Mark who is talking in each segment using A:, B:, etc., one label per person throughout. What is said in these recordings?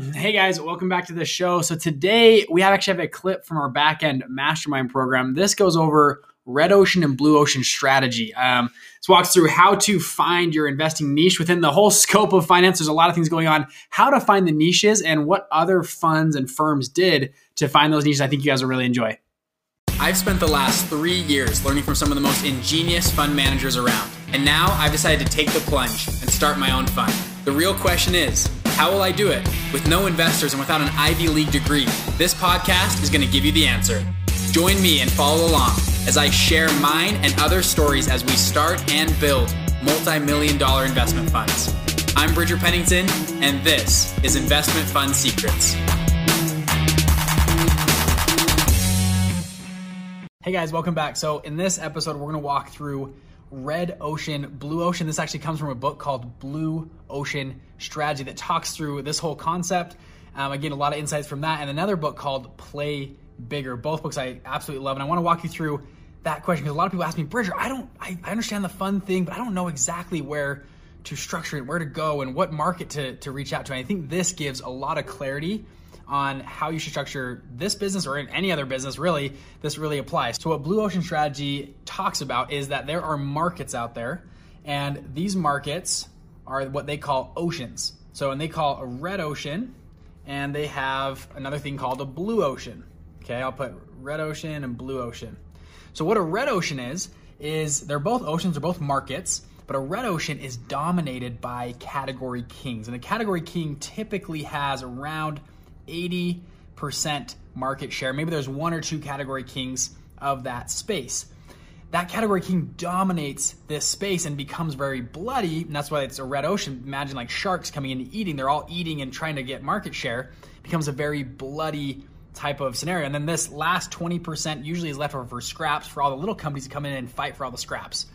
A: Hey guys, welcome back to the show. So today we have actually have a clip from our back end mastermind program. This goes over red ocean and blue ocean strategy. Um, this walks through how to find your investing niche within the whole scope of finance. There's a lot of things going on. How to find the niches and what other funds and firms did to find those niches. I think you guys will really enjoy. I've spent the last three years learning from some of the most ingenious fund managers around, and now I've decided to take the plunge and start my own fund. The real question is how will I do it? With no investors and without an Ivy League degree, this podcast is going to give you the answer. Join me and follow along as I share mine and other stories as we start and build multi million dollar investment funds. I'm Bridger Pennington, and this is Investment Fund Secrets. Hey guys, welcome back. So, in this episode, we're going to walk through red ocean, blue ocean. This actually comes from a book called Blue Ocean Strategy that talks through this whole concept. Um, again, a lot of insights from that, and another book called Play Bigger. Both books I absolutely love, and I want to walk you through that question because a lot of people ask me, Bridger, I don't, I, I understand the fun thing, but I don't know exactly where to structure it, where to go, and what market to to reach out to. And I think this gives a lot of clarity on how you should structure this business or in any other business, really, this really applies. So, what Blue Ocean Strategy talks about is that there are markets out there, and these markets are what they call oceans. So, and they call a red ocean, and they have another thing called a blue ocean. Okay, I'll put red ocean and blue ocean. So, what a red ocean is, is they're both oceans, they're both markets, but a red ocean is dominated by category kings. And a category king typically has around 80% market share. Maybe there's one or two category kings of that space. That category king dominates this space and becomes very bloody, and that's why it's a red ocean. Imagine like sharks coming in and eating, they're all eating and trying to get market share. It becomes a very bloody type of scenario. And then this last 20% usually is left over for scraps for all the little companies to come in and fight for all the scraps.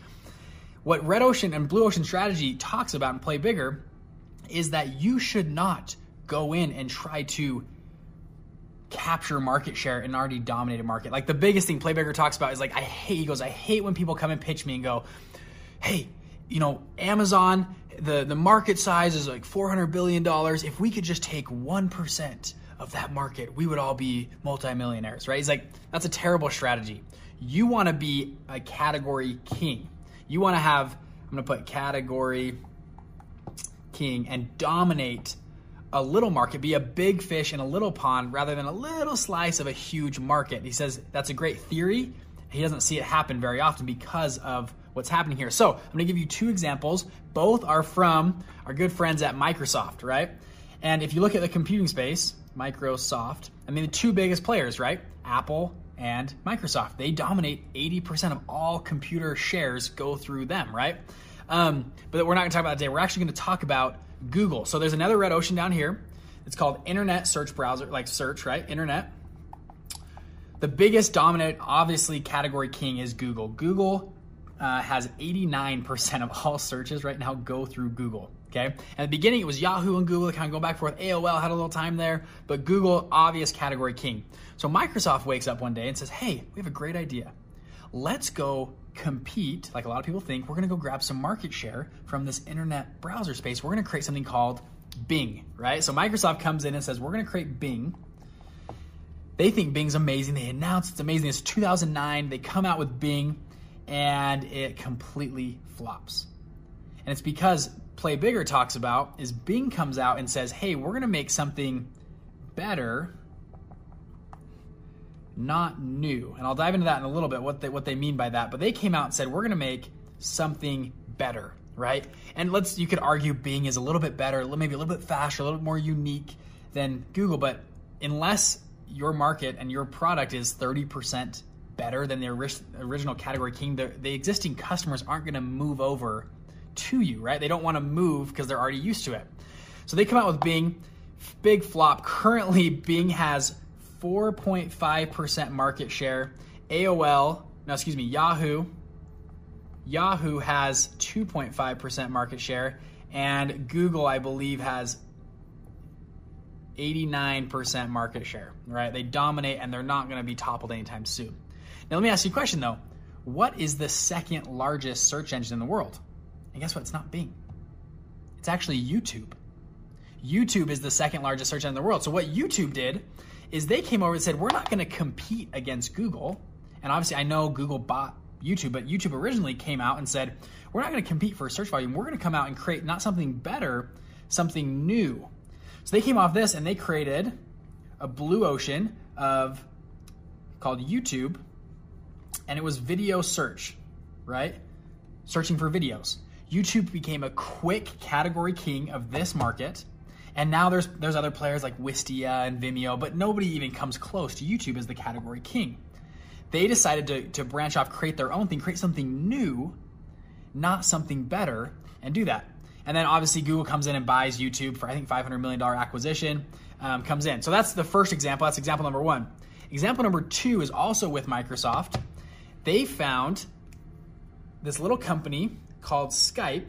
A: What red ocean and blue ocean strategy talks about and play bigger is that you should not go in and try to capture market share in an already dominated market. Like the biggest thing Play Bigger talks about is like I hate he goes, I hate when people come and pitch me and go, Hey, you know, Amazon, the, the market size is like four hundred billion dollars. If we could just take one percent of that market, we would all be multimillionaires, right? He's like, that's a terrible strategy. You want to be a category king. You want to have, I'm gonna put category king and dominate a little market, be a big fish in a little pond rather than a little slice of a huge market. He says that's a great theory. He doesn't see it happen very often because of what's happening here. So I'm to give you two examples. Both are from our good friends at Microsoft, right? And if you look at the computing space, Microsoft, I mean, the two biggest players, right? Apple and Microsoft. They dominate 80% of all computer shares go through them, right? Um, but we're not to talk about that today. We're actually to talk about Google. So there's another red ocean down here. It's called Internet Search Browser, like search, right? Internet. The biggest dominant, obviously, category king is Google. Google uh, has 89% of all searches right now go through Google. Okay. At the beginning, it was Yahoo and Google, kind of go back and forth. AOL had a little time there, but Google, obvious category king. So Microsoft wakes up one day and says, Hey, we have a great idea. Let's go compete, like a lot of people think, we're gonna go grab some market share from this internet browser space. We're gonna create something called Bing, right? So Microsoft comes in and says, we're gonna create Bing. They think Bing's amazing. They announce it's amazing. It's 2009. They come out with Bing and it completely flops. And it's because Play Bigger talks about is Bing comes out and says, hey, we're gonna make something better not new. And I'll dive into that in a little bit, what they, what they mean by that. But they came out and said, we're going to make something better, right? And let's, you could argue Bing is a little bit better, maybe a little bit faster, a little bit more unique than Google. But unless your market and your product is 30% better than the original category king, the, the existing customers aren't going to move over to you, right? They don't want to move because they're already used to it. So they come out with Bing, big flop. Currently, Bing has 4.5% market share. AOL, no, excuse me, Yahoo. Yahoo has 2.5% market share. And Google, I believe, has 89% market share, right? They dominate and they're not going to be toppled anytime soon. Now, let me ask you a question though. What is the second largest search engine in the world? And guess what? It's not Bing. It's actually YouTube. YouTube is the second largest search engine in the world. So what YouTube did is they came over and said, we're not going to compete against Google. And obviously, I know Google bought YouTube, but YouTube originally came out and said, we're not going to compete for search volume. We're going to come out and create not something better, something new. So they came off this and they created a blue ocean of called YouTube, and it was video search, right? Searching for videos. YouTube became a quick category king of this market. And now there's there's other players like Wistia and Vimeo, but nobody even comes close to YouTube as the category king. They decided to, to branch off, create their own thing, create something new, not something better, and do that. And then obviously Google comes in and buys YouTube for I think $500 million acquisition um, comes in. So that's the first example. That's example number one. Example number two is also with Microsoft. They found this little company called Skype,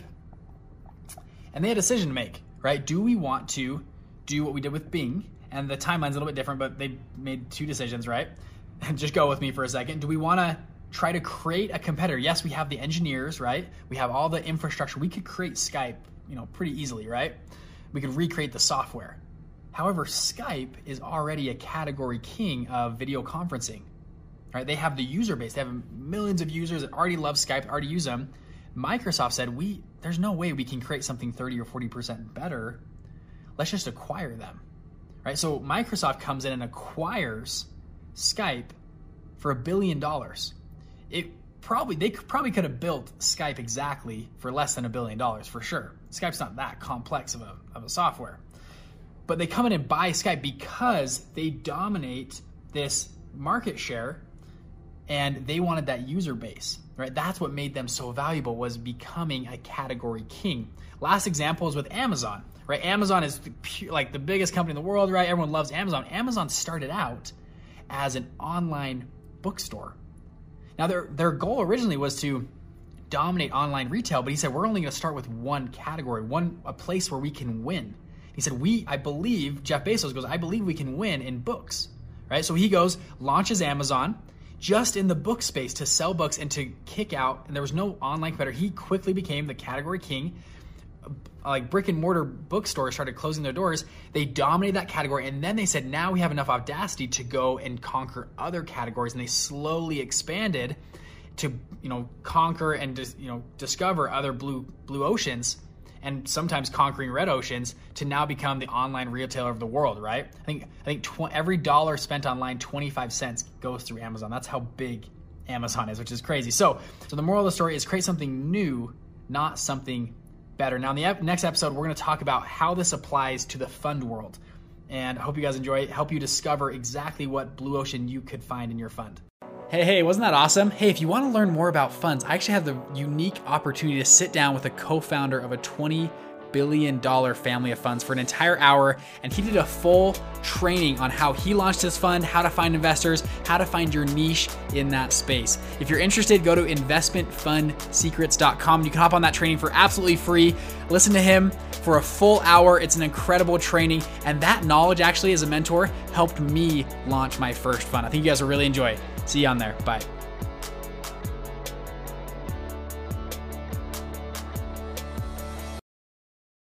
A: and they had a decision to make, right? Do we want to do what we did with Bing? And the timeline's a little bit different, but they made two decisions, right? And just go with me for a second. Do we want to try to create a competitor? Yes, we have the engineers, right? We have all the infrastructure. We could create Skype, you know, pretty easily, right? We could recreate the software. However, Skype is already a category king of video conferencing. Right? They have the user base. They have millions of users that already love Skype, already use them. Microsoft said, "We there's no way we can create something 30 or 40% better. Let's just acquire them." Right? So Microsoft comes in and acquires Skype for a billion dollars. It probably they probably could have built Skype exactly for less than a billion dollars for sure. Skype's not that complex of a, of a software but they come in and buy Skype because they dominate this market share and they wanted that user base right? That's what made them so valuable was becoming a category king. Last example is with amazon right? Amazon is like the biggest company in the world right? Everyone loves amazon. Amazon started out as an online bookstore. Now their their goal originally was to dominate online retail but he said we're only going to start with one category one a place where we can win. He said, We, I believe, Jeff Bezos goes, I believe we can win in books. Right? So he goes, launches Amazon just in the book space to sell books and to kick out, and there was no online competitor. He quickly became the category king. Like brick and mortar bookstores started closing their doors. They dominated that category, and then they said, now we have enough audacity to go and conquer other categories. And they slowly expanded to, you know, conquer and you know discover other blue blue oceans and sometimes conquering red oceans to now become the online retailer of the world, right? I think I think tw- every dollar spent online, 25 cents goes through Amazon. That's how big Amazon is, which is crazy. So, so the moral of the story is create something new, not something better. Now, in the ep- next episode, we're going to talk about how this applies to the fund world. And I hope you guys enjoy it, help you discover exactly what blue ocean you could find in your fund. Hey, hey, wasn't that awesome? Hey, if you want to learn more about funds, I actually have the unique opportunity to sit down with a co founder of a 20 billion dollar family of funds for an entire hour and he did a full training on how he launched his fund, how to find investors, how to find your niche in that space. If you're interested, go to investmentfundsecrets.com. You can hop on that training for absolutely free. Listen to him for a full hour. It's an incredible training and that knowledge actually as a mentor helped me launch my first fund. I think you guys will really enjoy it. See you on there. Bye.